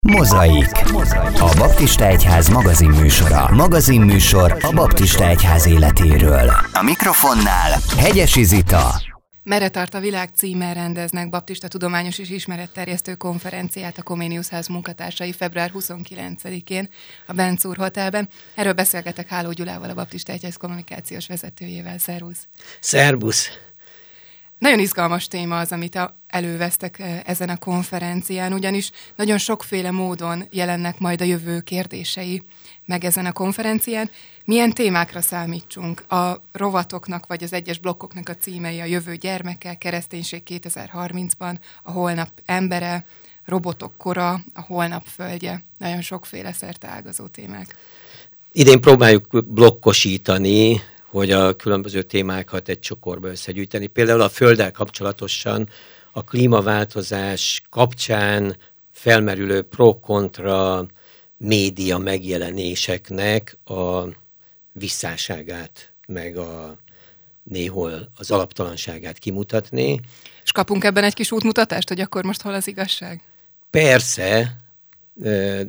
Mozaik. A Baptista Egyház magazinműsora. Magazinműsor a Baptista Egyház életéről. A mikrofonnál Hegyesi Zita. Mere tart a világ címmel rendeznek Baptista Tudományos és Ismeretterjesztő konferenciát a Koménius Ház munkatársai február 29-én a Bencúr Hotelben. Erről beszélgetek Háló Gyulával, a Baptista Egyház kommunikációs vezetőjével. Szervusz! Szervusz! Nagyon izgalmas téma az, amit elővesztek eh, ezen a konferencián, ugyanis nagyon sokféle módon jelennek majd a jövő kérdései meg ezen a konferencián. Milyen témákra számítsunk? A rovatoknak vagy az egyes blokkoknak a címei a jövő gyermeke, kereszténység 2030-ban, a holnap embere, robotok kora, a holnap földje. Nagyon sokféle szerteágazó témák. Idén próbáljuk blokkosítani hogy a különböző témákat egy csokorba összegyűjteni. Például a Földdel kapcsolatosan a klímaváltozás kapcsán felmerülő pro-kontra média megjelenéseknek a visszáságát, meg a néhol az alaptalanságát kimutatni. És kapunk ebben egy kis útmutatást, hogy akkor most hol az igazság? Persze,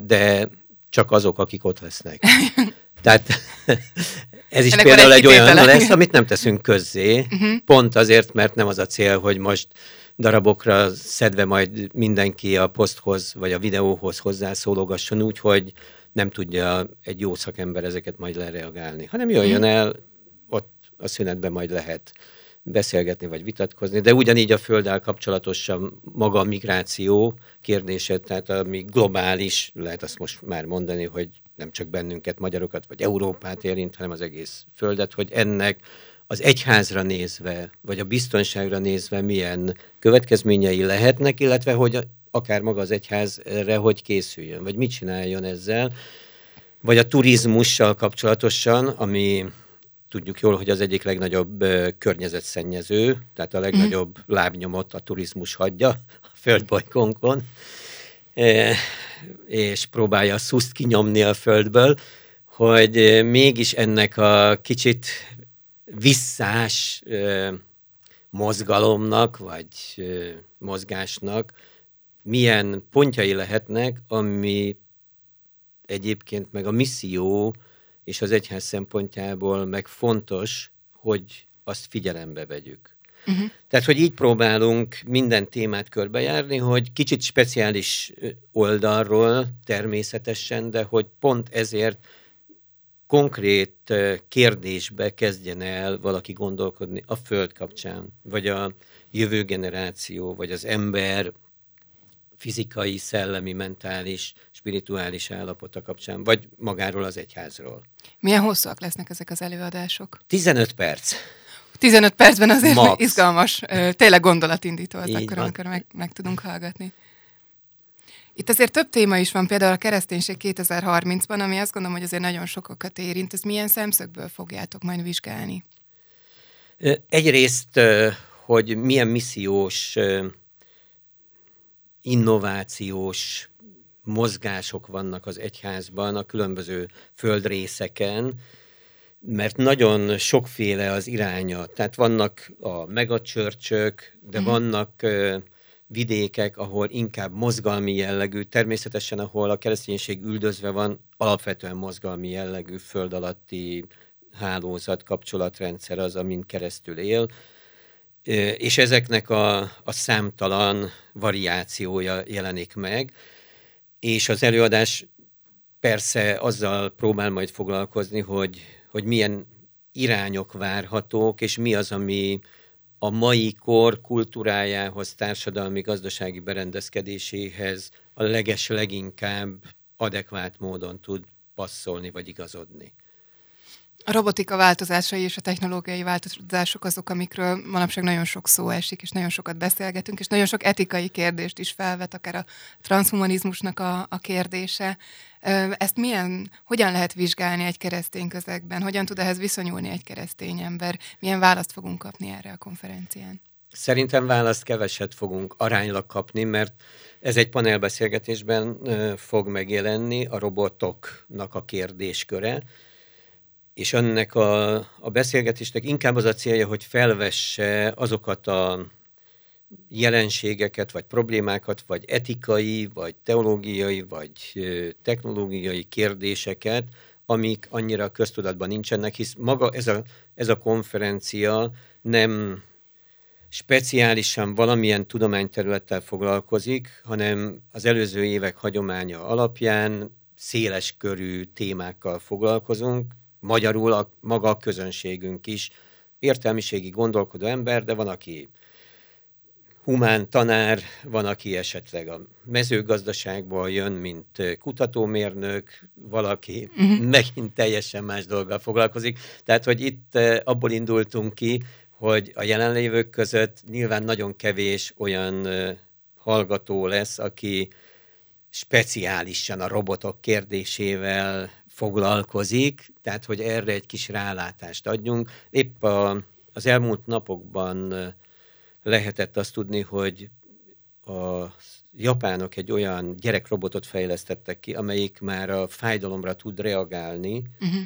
de csak azok, akik ott lesznek. Tehát ez is Ennek például egy olyan lesz, amit nem teszünk közzé, uh-huh. pont azért, mert nem az a cél, hogy most darabokra szedve majd mindenki a poszthoz vagy a videóhoz hozzászólogasson úgy, hogy nem tudja egy jó szakember ezeket majd lereagálni, hanem jöjjön uh-huh. el, ott a szünetben majd lehet beszélgetni vagy vitatkozni, de ugyanígy a Földdel kapcsolatosan maga a migráció kérdése, tehát ami globális, lehet azt most már mondani, hogy nem csak bennünket, magyarokat vagy Európát érint, hanem az egész Földet, hogy ennek az egyházra nézve, vagy a biztonságra nézve milyen következményei lehetnek, illetve hogy akár maga az egyház erre hogy készüljön, vagy mit csináljon ezzel, vagy a turizmussal kapcsolatosan, ami tudjuk jól, hogy az egyik legnagyobb környezetszennyező, tehát a legnagyobb mm. lábnyomot a turizmus hagyja a földbolygónkon, és próbálja a szuszt kinyomni a földből, hogy mégis ennek a kicsit visszás mozgalomnak, vagy mozgásnak milyen pontjai lehetnek, ami egyébként meg a misszió és az egyház szempontjából meg fontos, hogy azt figyelembe vegyük. Uh-huh. Tehát, hogy így próbálunk minden témát körbejárni, hogy kicsit speciális oldalról természetesen, de hogy pont ezért konkrét kérdésbe kezdjen el valaki gondolkodni a Föld kapcsán, vagy a jövő generáció, vagy az ember fizikai, szellemi, mentális, spirituális állapota kapcsán, vagy magáról az egyházról. Milyen hosszúak lesznek ezek az előadások? 15 perc. 15 percben azért Max. izgalmas, tényleg gondolatindító az akkor, amikor meg, meg tudunk hallgatni. Itt azért több téma is van, például a kereszténység 2030-ban, ami azt gondolom, hogy azért nagyon sokakat érint. Ez milyen szemszögből fogjátok majd vizsgálni? Egyrészt, hogy milyen missziós, innovációs mozgások vannak az egyházban, a különböző földrészeken, mert nagyon sokféle az iránya. Tehát vannak a megacsörcsök, de mm. vannak vidékek, ahol inkább mozgalmi jellegű, természetesen ahol a kereszténység üldözve van, alapvetően mozgalmi jellegű föld alatti hálózat, kapcsolatrendszer az, amin keresztül él, és ezeknek a, a számtalan variációja jelenik meg, és az előadás persze azzal próbál majd foglalkozni, hogy, hogy milyen irányok várhatók, és mi az, ami a mai kor kultúrájához, társadalmi, gazdasági berendezkedéséhez a leges leginkább adekvát módon tud passzolni vagy igazodni. A robotika változásai és a technológiai változások azok, amikről manapság nagyon sok szó esik, és nagyon sokat beszélgetünk, és nagyon sok etikai kérdést is felvet, akár a transhumanizmusnak a, a kérdése. Ezt milyen, hogyan lehet vizsgálni egy keresztény közegben? Hogyan tud ehhez viszonyulni egy keresztény ember? Milyen választ fogunk kapni erre a konferencián? Szerintem választ keveset fogunk aránylag kapni, mert ez egy panelbeszélgetésben fog megjelenni a robotoknak a kérdésköre, és ennek a, a beszélgetésnek inkább az a célja, hogy felvesse azokat a jelenségeket, vagy problémákat, vagy etikai, vagy teológiai, vagy technológiai kérdéseket, amik annyira köztudatban nincsenek, hisz maga ez a, ez a konferencia nem speciálisan valamilyen tudományterülettel foglalkozik, hanem az előző évek hagyománya alapján széles körű témákkal foglalkozunk, magyarul a maga a közönségünk is értelmiségi gondolkodó ember, de van, aki humán tanár, van, aki esetleg a mezőgazdaságból jön, mint kutatómérnök, valaki uh-huh. megint teljesen más dolggal foglalkozik. Tehát, hogy itt abból indultunk ki, hogy a jelenlévők között nyilván nagyon kevés olyan hallgató lesz, aki speciálisan a robotok kérdésével foglalkozik, tehát hogy erre egy kis rálátást adjunk. Épp a, az elmúlt napokban lehetett azt tudni, hogy a japánok egy olyan gyerekrobotot fejlesztettek ki, amelyik már a fájdalomra tud reagálni, uh-huh.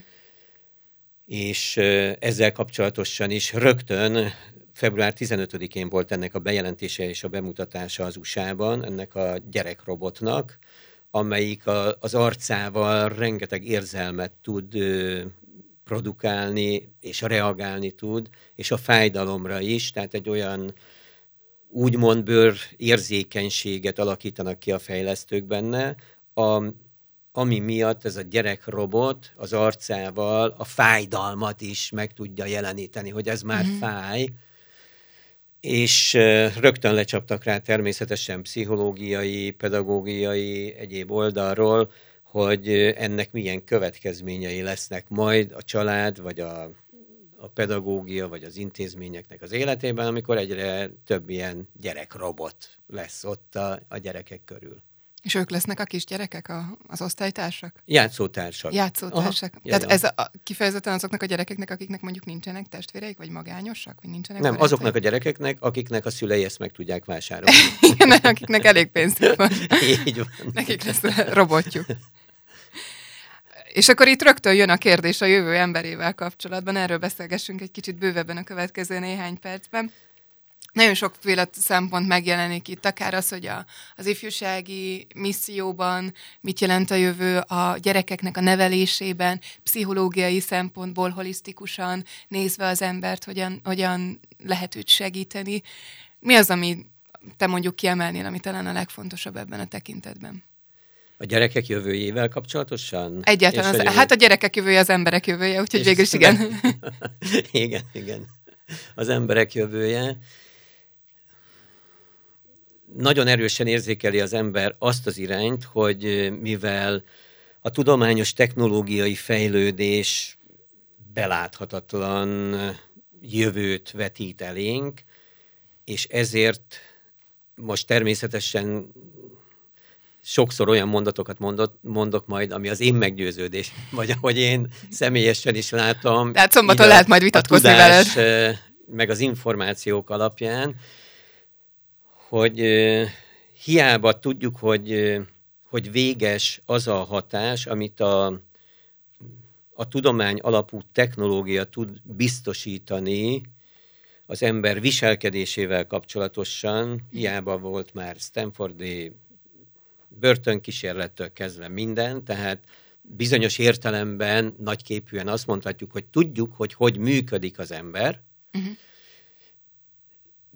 és ezzel kapcsolatosan is rögtön február 15-én volt ennek a bejelentése és a bemutatása az USA-ban, ennek a gyerekrobotnak, amelyik a, az arcával rengeteg érzelmet tud ö, produkálni, és reagálni tud, és a fájdalomra is, tehát egy olyan úgymond bőr érzékenységet alakítanak ki a fejlesztők benne, a, ami miatt ez a gyerekrobot az arcával a fájdalmat is meg tudja jeleníteni, hogy ez már mm-hmm. fáj, és rögtön lecsaptak rá természetesen pszichológiai, pedagógiai, egyéb oldalról, hogy ennek milyen következményei lesznek majd a család, vagy a, a pedagógia, vagy az intézményeknek az életében, amikor egyre több ilyen gyerekrobot lesz ott a, a gyerekek körül. És ők lesznek a kisgyerekek, a, az osztálytársak? Játszótársak. Játszótársak. Aha, Tehát ez a, kifejezetten azoknak a gyerekeknek, akiknek mondjuk nincsenek testvéreik, vagy magányosak, vagy nincsenek Nem, barátai? azoknak a gyerekeknek, akiknek a szülei ezt meg tudják vásárolni. Igen, akiknek elég pénzük van. Így van. Nekik lesz robotjuk. És akkor itt rögtön jön a kérdés a jövő emberével kapcsolatban, erről beszélgessünk egy kicsit bővebben a következő néhány percben nagyon sokféle szempont megjelenik itt, akár az, hogy a, az ifjúsági misszióban mit jelent a jövő, a gyerekeknek a nevelésében, pszichológiai szempontból holisztikusan nézve az embert, hogyan, hogyan lehet őt segíteni. Mi az, ami te mondjuk kiemelnél, ami talán a legfontosabb ebben a tekintetben? A gyerekek jövőjével kapcsolatosan? Egyáltalán. Az, a hát a gyerekek jövője az emberek jövője, úgyhogy végül is igen. igen, igen. Az emberek jövője nagyon erősen érzékeli az ember azt az irányt, hogy mivel a tudományos technológiai fejlődés beláthatatlan jövőt vetít elénk, és ezért most természetesen sokszor olyan mondatokat mondott, mondok majd, ami az én meggyőződés, vagy ahogy én személyesen is látom. Tehát szombaton lehet majd vitatkozni tudás, veled. Meg az információk alapján, hogy hiába tudjuk, hogy, hogy véges az a hatás, amit a, a tudomány alapú technológia tud biztosítani az ember viselkedésével kapcsolatosan, hiába volt már Stanfordi börtönkísérlettől kezdve minden, tehát bizonyos értelemben nagyképűen azt mondhatjuk, hogy tudjuk, hogy hogy működik az ember, uh-huh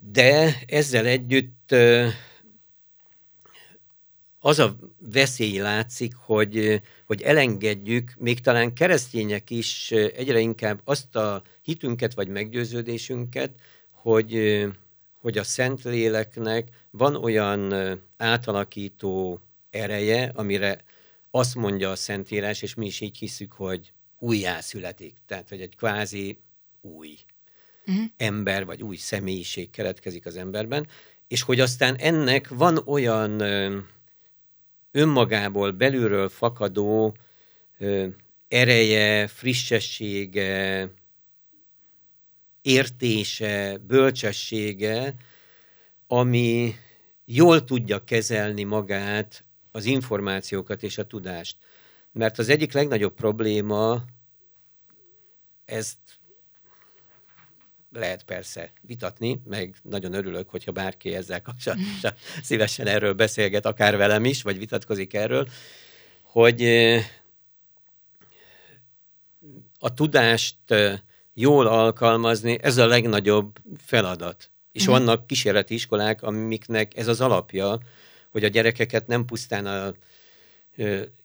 de ezzel együtt az a veszély látszik, hogy, hogy elengedjük, még talán keresztények is egyre inkább azt a hitünket vagy meggyőződésünket, hogy, hogy a Szentléleknek van olyan átalakító ereje, amire azt mondja a Szentírás, és mi is így hiszük, hogy újjászületik. Tehát, hogy egy kvázi új uh-huh. ember, vagy új személyiség keletkezik az emberben, és hogy aztán ennek van olyan ö, önmagából belülről fakadó ö, ereje, frissessége, értése, bölcsessége, ami jól tudja kezelni magát, az információkat és a tudást. Mert az egyik legnagyobb probléma, ezt lehet persze vitatni, meg nagyon örülök, hogyha bárki ezzel kapcsolatban szívesen erről beszélget, akár velem is, vagy vitatkozik erről, hogy a tudást jól alkalmazni, ez a legnagyobb feladat. És mm. vannak kísérleti iskolák, amiknek ez az alapja, hogy a gyerekeket nem pusztán a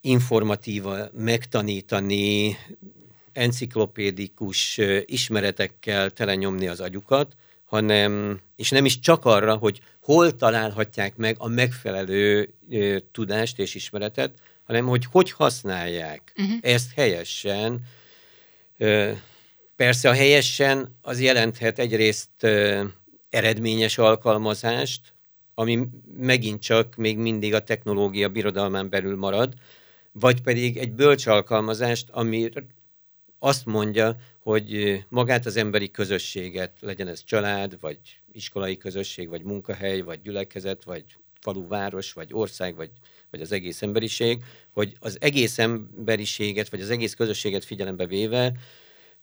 informatíva megtanítani, enciklopédikus ismeretekkel telenyomni az agyukat, hanem, és nem is csak arra, hogy hol találhatják meg a megfelelő ö, tudást és ismeretet, hanem hogy hogy használják uh-huh. ezt helyesen. Ö, persze a helyesen az jelenthet egyrészt ö, eredményes alkalmazást, ami megint csak még mindig a technológia birodalmán belül marad, vagy pedig egy bölcs alkalmazást, ami azt mondja, hogy magát az emberi közösséget, legyen ez család, vagy iskolai közösség, vagy munkahely, vagy gyülekezet, vagy falu, város, vagy ország, vagy, vagy az egész emberiség, hogy az egész emberiséget, vagy az egész közösséget figyelembe véve,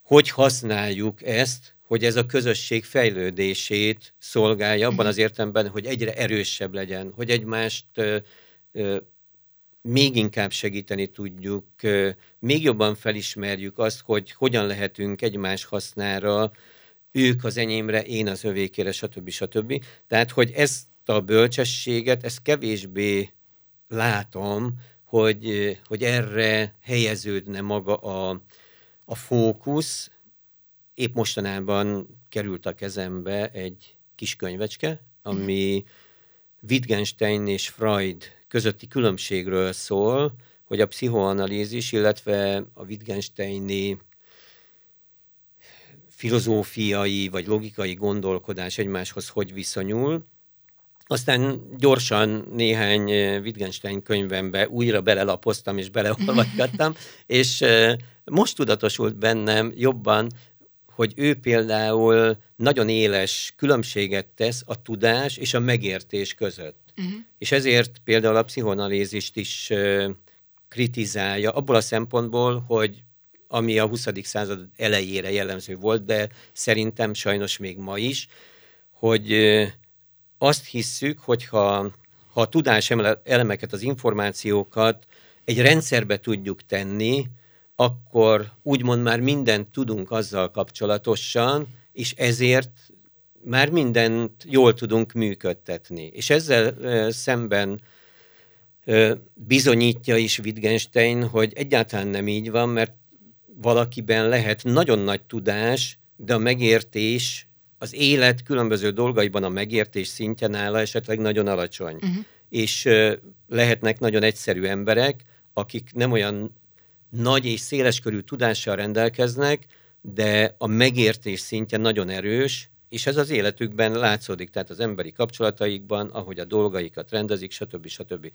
hogy használjuk ezt, hogy ez a közösség fejlődését szolgálja, abban az értelemben, hogy egyre erősebb legyen, hogy egymást ö, ö, még inkább segíteni tudjuk, még jobban felismerjük azt, hogy hogyan lehetünk egymás hasznára, ők az enyémre, én az övékére, stb. stb. Tehát, hogy ezt a bölcsességet, ezt kevésbé látom, hogy, hogy erre helyeződne maga a, a fókusz, épp mostanában került a kezembe egy kis könyvecske, ami Wittgenstein és Freud közötti különbségről szól, hogy a pszichoanalízis, illetve a Wittgensteini filozófiai vagy logikai gondolkodás egymáshoz hogy viszonyul. Aztán gyorsan néhány Wittgenstein könyvembe újra belelapoztam és beleolvasgattam, és most tudatosult bennem jobban, hogy ő például nagyon éles különbséget tesz a tudás és a megértés között. Uh-huh. És ezért például a pszichoanalízist is uh, kritizálja, abból a szempontból, hogy ami a 20. század elejére jellemző volt, de szerintem sajnos még ma is, hogy uh, azt hisszük, hogyha ha a tudás elemeket, az információkat egy rendszerbe tudjuk tenni, akkor úgymond már mindent tudunk azzal kapcsolatosan, és ezért már mindent jól tudunk működtetni. És ezzel szemben bizonyítja is Wittgenstein, hogy egyáltalán nem így van, mert valakiben lehet nagyon nagy tudás, de a megértés, az élet különböző dolgaiban a megértés szintje nála esetleg nagyon alacsony. Uh-huh. És lehetnek nagyon egyszerű emberek, akik nem olyan nagy és széleskörű tudással rendelkeznek, de a megértés szintje nagyon erős, és ez az életükben látszódik, tehát az emberi kapcsolataikban, ahogy a dolgaikat rendezik, stb. stb.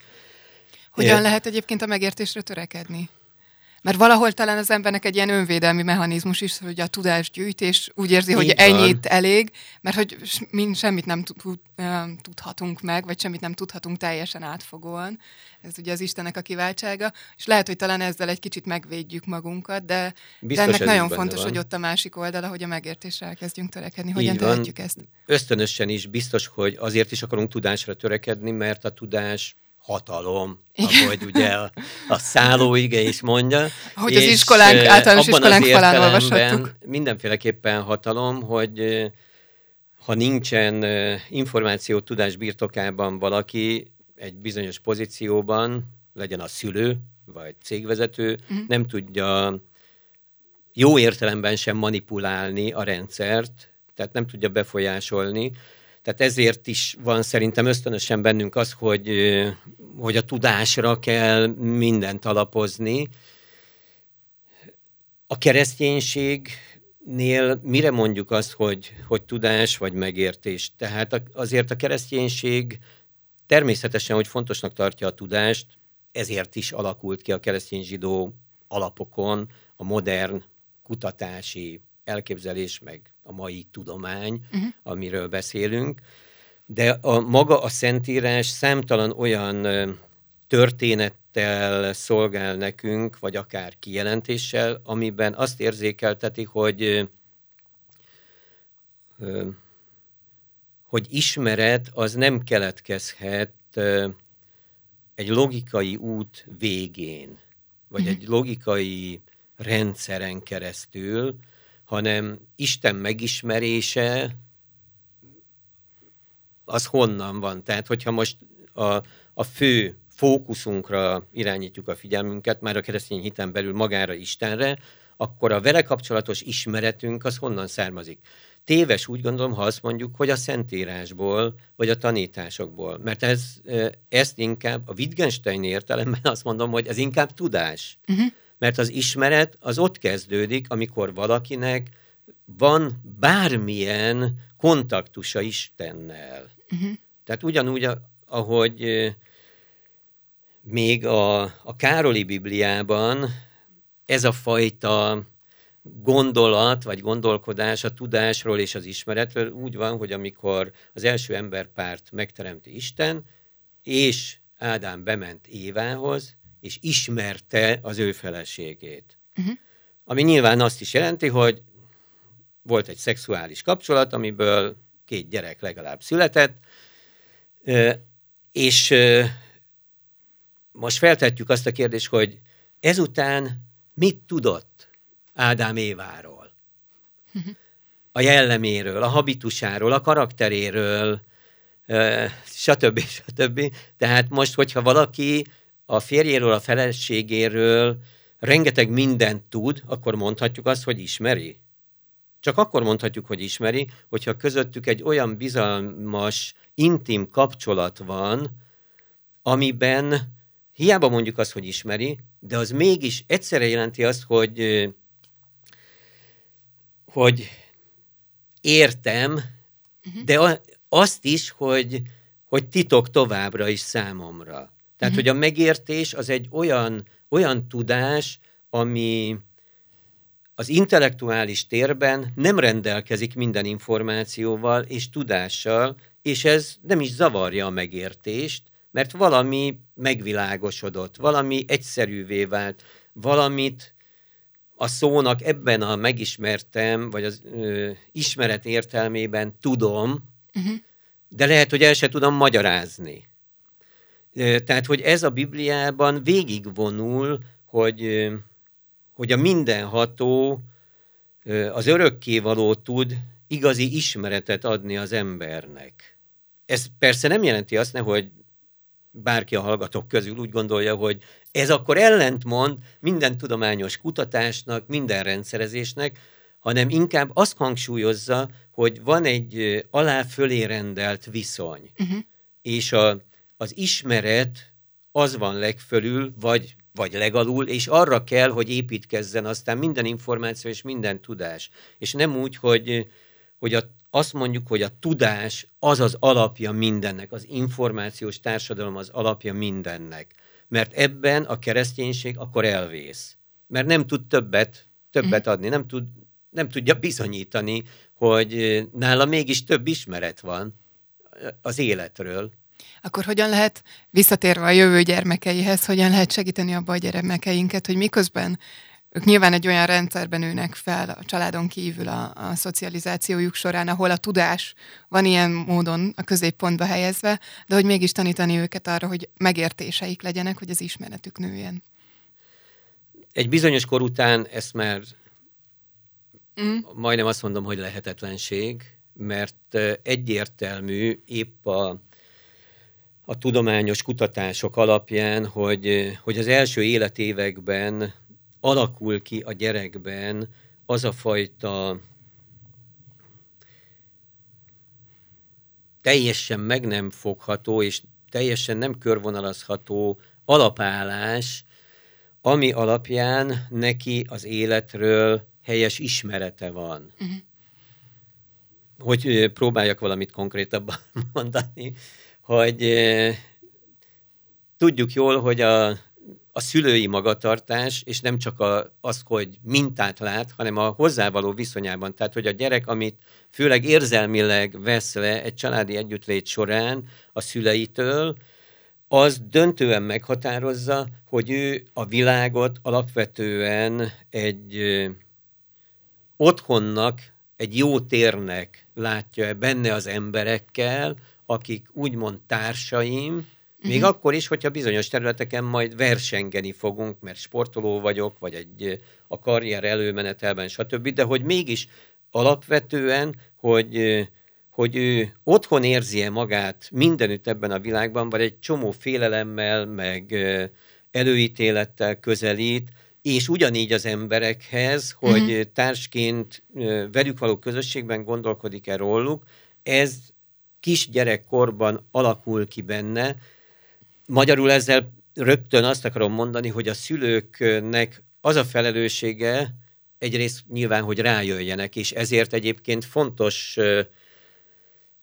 Hogyan lehet egyébként a megértésre törekedni? Mert valahol talán az embernek egy ilyen önvédelmi mechanizmus is, hogy a tudásgyűjtés úgy érzi, Így hogy van. ennyit elég, mert hogy mind semmit nem tud, tudhatunk meg, vagy semmit nem tudhatunk teljesen átfogóan. Ez ugye az Istennek a kiváltsága, és lehet, hogy talán ezzel egy kicsit megvédjük magunkat, de, de ennek nagyon fontos, van. hogy ott a másik oldala, hogy a megértésre elkezdjünk törekedni. Hogyan tehetjük ezt? Ösztönösen is biztos, hogy azért is akarunk tudásra törekedni, mert a tudás hatalom, ahogy ugye a, a szállóige is mondja. Hogy az iskolánk, általános iskolánk falán olvashattuk. Mindenféleképpen hatalom, hogy ha nincsen információ tudás birtokában valaki egy bizonyos pozícióban, legyen a szülő, vagy cégvezető, uh-huh. nem tudja jó értelemben sem manipulálni a rendszert, tehát nem tudja befolyásolni, tehát ezért is van szerintem ösztönösen bennünk az, hogy, hogy a tudásra kell mindent alapozni. A kereszténységnél mire mondjuk azt, hogy, hogy tudás vagy megértés? Tehát azért a kereszténység természetesen, hogy fontosnak tartja a tudást, ezért is alakult ki a keresztény zsidó alapokon a modern kutatási elképzelés, meg a mai tudomány, uh-huh. amiről beszélünk, de a maga a Szentírás számtalan olyan történettel szolgál nekünk, vagy akár kijelentéssel, amiben azt érzékelteti, hogy hogy ismeret az nem keletkezhet egy logikai út végén, vagy mhm. egy logikai rendszeren keresztül, hanem Isten megismerése az honnan van. Tehát, hogyha most a, a fő fókuszunkra irányítjuk a figyelmünket, már a keresztény hiten belül magára Istenre, akkor a vele kapcsolatos ismeretünk az honnan származik. Téves úgy gondolom, ha azt mondjuk, hogy a Szentírásból, vagy a tanításokból. Mert ez, ezt inkább a Wittgenstein értelemben azt mondom, hogy ez inkább tudás. Uh-huh. Mert az ismeret az ott kezdődik, amikor valakinek van bármilyen kontaktusa Istennel. Uh-huh. Tehát ugyanúgy, ahogy még a, a Károli Bibliában ez a fajta gondolat, vagy gondolkodás a tudásról és az ismeretről úgy van, hogy amikor az első emberpárt megteremti Isten, és Ádám bement Évához, és ismerte az ő feleségét. Uh-huh. Ami nyilván azt is jelenti, hogy volt egy szexuális kapcsolat, amiből két gyerek legalább született, és most feltetjük azt a kérdést, hogy ezután mit tudott Ádám Éváról? A jelleméről, a habitusáról, a karakteréről, stb. stb. Tehát most, hogyha valaki a férjéről, a feleségéről rengeteg mindent tud, akkor mondhatjuk azt, hogy ismeri. Csak akkor mondhatjuk, hogy ismeri, hogyha közöttük egy olyan bizalmas, intim kapcsolat van, amiben hiába mondjuk azt, hogy ismeri, de az mégis egyszerre jelenti azt, hogy, hogy értem, uh-huh. de azt is, hogy, hogy titok továbbra is számomra. Tehát, uh-huh. hogy a megértés az egy olyan, olyan tudás, ami az intellektuális térben nem rendelkezik minden információval és tudással, és ez nem is zavarja a megértést, mert valami megvilágosodott, valami egyszerűvé vált, valamit a szónak ebben a megismertem, vagy az ö, ismeret értelmében tudom, uh-huh. de lehet, hogy el se tudom magyarázni. Tehát, hogy ez a Bibliában végigvonul, hogy, hogy a mindenható, az örökkévaló tud igazi ismeretet adni az embernek. Ez persze nem jelenti azt, hogy bárki a hallgatók közül úgy gondolja, hogy ez akkor ellentmond minden tudományos kutatásnak, minden rendszerezésnek, hanem inkább azt hangsúlyozza, hogy van egy alá-fölé rendelt viszony. Uh-huh. És a, az ismeret az van legfölül, vagy, vagy legalul, és arra kell, hogy építkezzen aztán minden információ és minden tudás. És nem úgy, hogy, hogy a azt mondjuk, hogy a tudás az az alapja mindennek, az információs társadalom az alapja mindennek. Mert ebben a kereszténység akkor elvész. Mert nem tud többet, többet adni, nem, tud, nem tudja bizonyítani, hogy nála mégis több ismeret van az életről. Akkor hogyan lehet, visszatérve a jövő gyermekeihez, hogyan lehet segíteni abba a gyermekeinket, hogy miközben ők nyilván egy olyan rendszerben nőnek fel a családon kívül a, a szocializációjuk során, ahol a tudás van ilyen módon a középpontba helyezve, de hogy mégis tanítani őket arra, hogy megértéseik legyenek, hogy az ismeretük nőjen. Egy bizonyos kor után ezt már mm. majdnem azt mondom, hogy lehetetlenség, mert egyértelmű épp a, a tudományos kutatások alapján, hogy, hogy az első életévekben alakul ki a gyerekben az a fajta teljesen meg nem fogható és teljesen nem körvonalazható alapállás, ami alapján neki az életről helyes ismerete van. Uh-huh. Hogy próbáljak valamit konkrétabban mondani, hogy tudjuk jól, hogy a a szülői magatartás, és nem csak a, az, hogy mintát lát, hanem a hozzávaló viszonyában. Tehát, hogy a gyerek, amit főleg érzelmileg vesz le egy családi együttlét során a szüleitől, az döntően meghatározza, hogy ő a világot alapvetően egy otthonnak, egy jó térnek látja benne az emberekkel, akik úgymond társaim, még uh-huh. akkor is, hogyha bizonyos területeken majd versengeni fogunk, mert sportoló vagyok, vagy egy a karrier előmenetelben, stb., de hogy mégis alapvetően, hogy, hogy ő otthon érzi-e magát mindenütt ebben a világban, vagy egy csomó félelemmel, meg előítélettel közelít, és ugyanígy az emberekhez, hogy uh-huh. társként velük való közösségben gondolkodik-e róluk, ez kisgyerekkorban alakul ki benne. Magyarul ezzel rögtön azt akarom mondani, hogy a szülőknek az a felelőssége, egyrészt nyilván, hogy rájöjjenek, és ezért egyébként fontos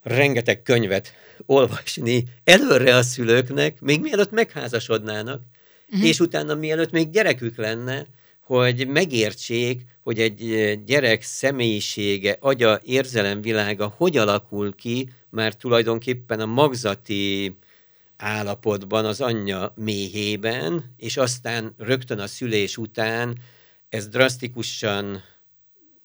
rengeteg könyvet olvasni előre a szülőknek, még mielőtt megházasodnának, uh-huh. és utána mielőtt még gyerekük lenne, hogy megértsék, hogy egy gyerek személyisége, agya, érzelemvilága hogy alakul ki, már tulajdonképpen a magzati állapotban, az anyja méhében, és aztán rögtön a szülés után ez drasztikusan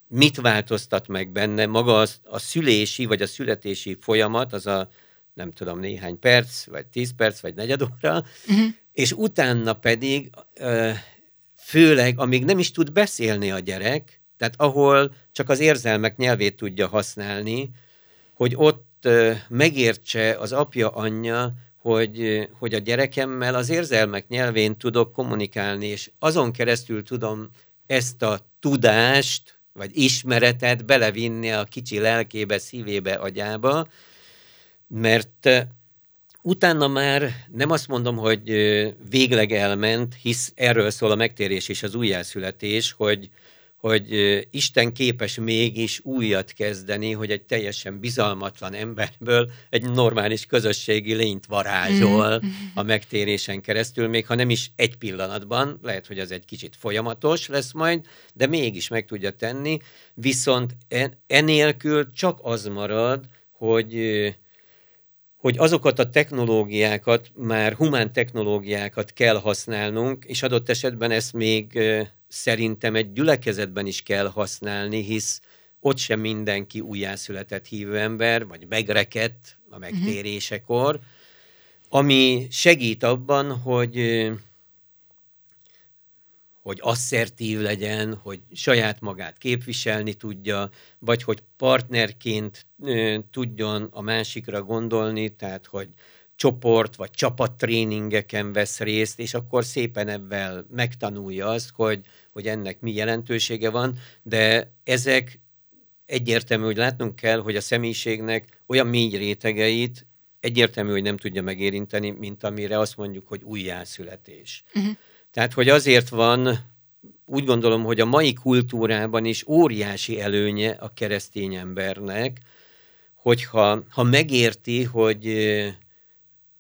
mit változtat meg benne, maga az, a szülési vagy a születési folyamat, az a nem tudom, néhány perc, vagy tíz perc, vagy negyed óra, uh-huh. és utána pedig főleg, amíg nem is tud beszélni a gyerek, tehát ahol csak az érzelmek nyelvét tudja használni, hogy ott megértse az apja, anyja, hogy, hogy a gyerekemmel az érzelmek nyelvén tudok kommunikálni, és azon keresztül tudom ezt a tudást, vagy ismeretet belevinni a kicsi lelkébe, szívébe, agyába, mert utána már nem azt mondom, hogy végleg elment, hisz erről szól a megtérés és az újjászületés, hogy, hogy Isten képes mégis újat kezdeni, hogy egy teljesen bizalmatlan emberből egy normális közösségi lényt varázsol mm. a megtérésen keresztül, még ha nem is egy pillanatban, lehet, hogy az egy kicsit folyamatos lesz majd, de mégis meg tudja tenni, viszont enélkül csak az marad, hogy hogy azokat a technológiákat, már humán technológiákat kell használnunk, és adott esetben ezt még szerintem egy gyülekezetben is kell használni, hisz ott sem mindenki újjászületett hívő ember, vagy megrekedt a megtérésekor, ami segít abban, hogy hogy asszertív legyen, hogy saját magát képviselni tudja, vagy hogy partnerként tudjon a másikra gondolni, tehát hogy csoport vagy csapattréningeken vesz részt, és akkor szépen ebben megtanulja azt, hogy, hogy ennek mi jelentősége van, de ezek egyértelmű, hogy látnunk kell, hogy a személyiségnek olyan mély rétegeit egyértelmű, hogy nem tudja megérinteni, mint amire azt mondjuk, hogy újjászületés. Uh-huh. Tehát, hogy azért van, úgy gondolom, hogy a mai kultúrában is óriási előnye a keresztény embernek, hogyha ha megérti, hogy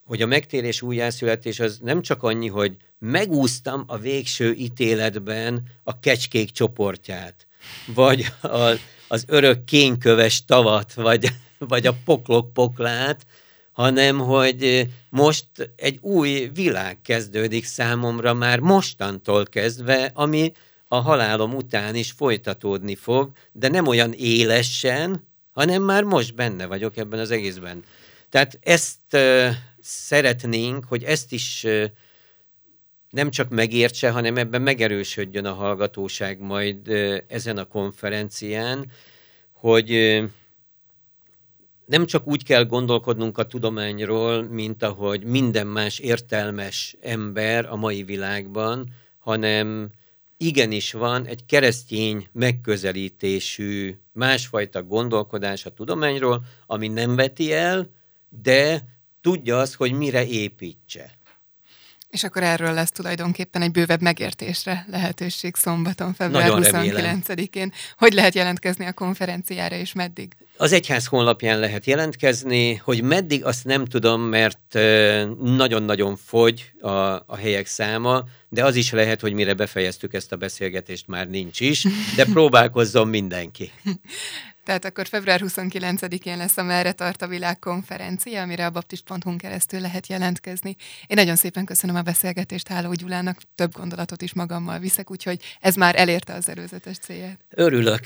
hogy a megtérés újjászületés az nem csak annyi, hogy megúztam a végső ítéletben a kecskék csoportját, vagy a, az örök kényköves tavat, vagy, vagy a poklok poklát, hanem hogy most egy új világ kezdődik számomra már mostantól kezdve, ami a halálom után is folytatódni fog, de nem olyan élesen, hanem már most benne vagyok ebben az egészben. Tehát ezt szeretnénk, hogy ezt is nem csak megértse, hanem ebben megerősödjön a hallgatóság majd ezen a konferencián, hogy nem csak úgy kell gondolkodnunk a tudományról, mint ahogy minden más értelmes ember a mai világban, hanem igenis van egy keresztény megközelítésű másfajta gondolkodás a tudományról, ami nem veti el, de tudja azt, hogy mire építse. És akkor erről lesz tulajdonképpen egy bővebb megértésre lehetőség szombaton, február 29-én. Hogy lehet jelentkezni a konferenciára, és meddig? Az egyház honlapján lehet jelentkezni, hogy meddig azt nem tudom, mert nagyon-nagyon fogy a, a helyek száma, de az is lehet, hogy mire befejeztük ezt a beszélgetést, már nincs is, de próbálkozzon mindenki. Tehát akkor február 29-én lesz a Merre tart a világ konferencia, amire a baptist.hu keresztül lehet jelentkezni. Én nagyon szépen köszönöm a beszélgetést Háló Gyulának, több gondolatot is magammal viszek, úgyhogy ez már elérte az előzetes célját. Örülök.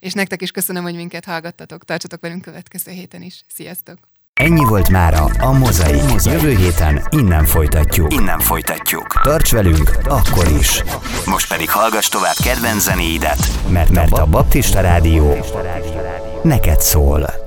És nektek is köszönöm, hogy minket hallgattatok. Tartsatok velünk következő héten is. Sziasztok! Ennyi volt mára a Mozaik. Jövő héten innen folytatjuk. Innen folytatjuk. Tarts velünk akkor is. Most pedig hallgass tovább kedvenc zenéidet, mert, mert a Baptista Rádió neked szól.